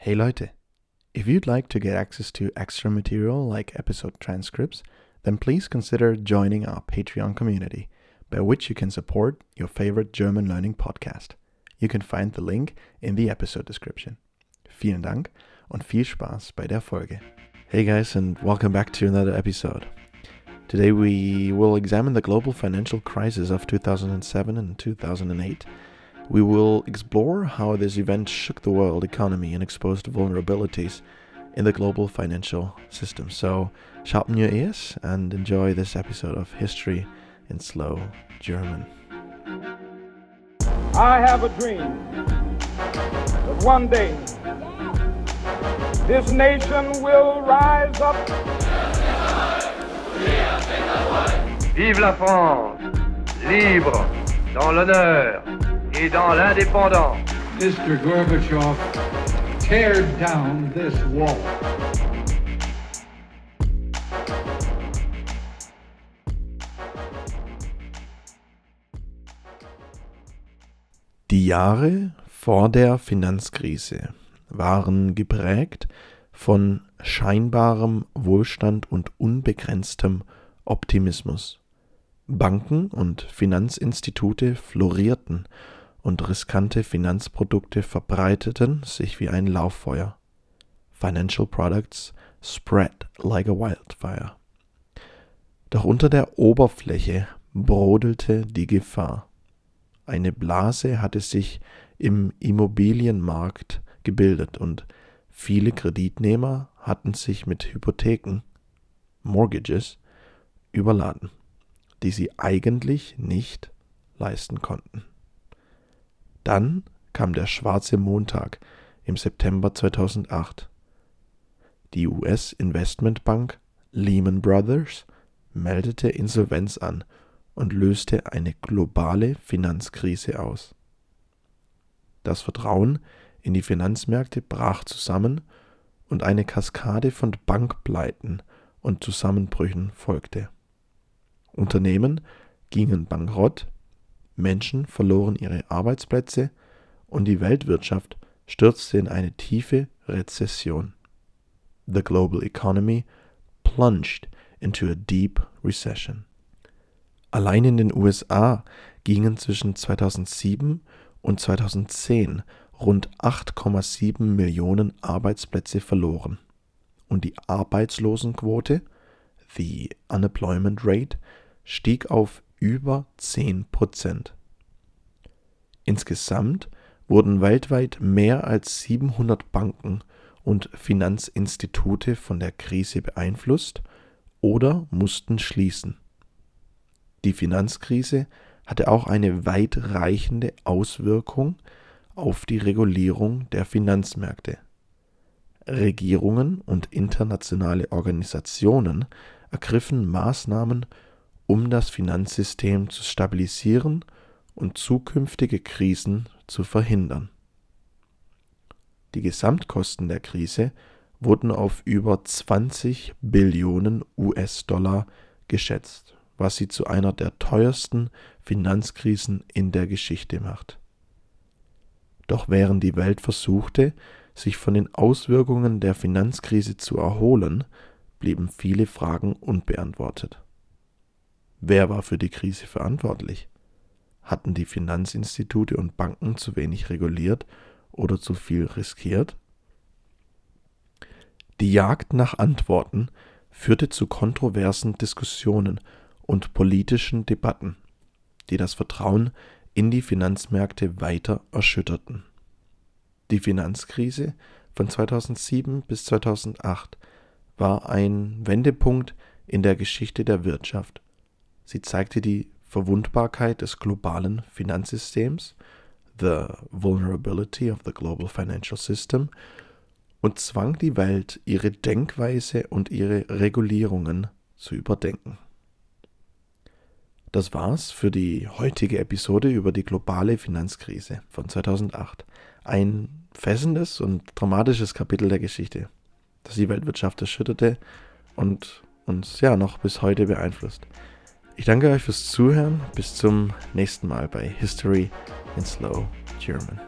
Hey Leute, if you'd like to get access to extra material like episode transcripts, then please consider joining our Patreon community, by which you can support your favorite German learning podcast. You can find the link in the episode description. Vielen Dank und viel Spaß bei der Folge. Hey guys, and welcome back to another episode. Today we will examine the global financial crisis of 2007 and 2008. We will explore how this event shook the world economy and exposed vulnerabilities in the global financial system. So, sharpen your ears and enjoy this episode of History in Slow German. I have a dream that one day this nation will rise up. Vive la France, libre, dans l'honneur et dans l'indépendance. Mr. Gorbachev, tear down this wall. Die Jahre vor der Finanzkrise waren geprägt von scheinbarem Wohlstand und unbegrenztem Optimismus. Banken und Finanzinstitute florierten und riskante Finanzprodukte verbreiteten sich wie ein Lauffeuer. Financial products spread like a wildfire. Doch unter der Oberfläche brodelte die Gefahr. Eine Blase hatte sich im Immobilienmarkt gebildet und viele Kreditnehmer hatten sich mit Hypotheken, Mortgages, überladen, die sie eigentlich nicht leisten konnten. Dann kam der schwarze Montag im September 2008. Die US-Investmentbank Lehman Brothers meldete Insolvenz an und löste eine globale Finanzkrise aus. Das Vertrauen in die Finanzmärkte brach zusammen und eine Kaskade von Bankpleiten und Zusammenbrüchen folgte. Unternehmen gingen bankrott, Menschen verloren ihre Arbeitsplätze und die Weltwirtschaft stürzte in eine tiefe Rezession. The global economy plunged into a deep recession. Allein in den USA gingen zwischen 2007 und 2010 rund 8,7 Millionen Arbeitsplätze verloren und die Arbeitslosenquote, the unemployment rate, stieg auf über 10 Prozent. Insgesamt wurden weltweit mehr als 700 Banken und Finanzinstitute von der Krise beeinflusst oder mussten schließen. Die Finanzkrise hatte auch eine weitreichende Auswirkung auf die Regulierung der Finanzmärkte. Regierungen und internationale Organisationen ergriffen Maßnahmen, um das Finanzsystem zu stabilisieren und zukünftige Krisen zu verhindern. Die Gesamtkosten der Krise wurden auf über 20 Billionen US-Dollar geschätzt, was sie zu einer der teuersten Finanzkrisen in der Geschichte macht. Doch während die Welt versuchte, sich von den Auswirkungen der Finanzkrise zu erholen, blieben viele Fragen unbeantwortet. Wer war für die Krise verantwortlich? Hatten die Finanzinstitute und Banken zu wenig reguliert oder zu viel riskiert? Die Jagd nach Antworten führte zu kontroversen Diskussionen und politischen Debatten, die das Vertrauen in die Finanzmärkte weiter erschütterten. Die Finanzkrise von 2007 bis 2008 war ein Wendepunkt in der Geschichte der Wirtschaft Sie zeigte die Verwundbarkeit des globalen Finanzsystems, the vulnerability of the global financial system, und zwang die Welt, ihre Denkweise und ihre Regulierungen zu überdenken. Das war's für die heutige Episode über die globale Finanzkrise von 2008. Ein fessendes und dramatisches Kapitel der Geschichte, das die Weltwirtschaft erschütterte und uns ja noch bis heute beeinflusst. Ich danke euch fürs Zuhören. Bis zum nächsten Mal bei History in Slow German.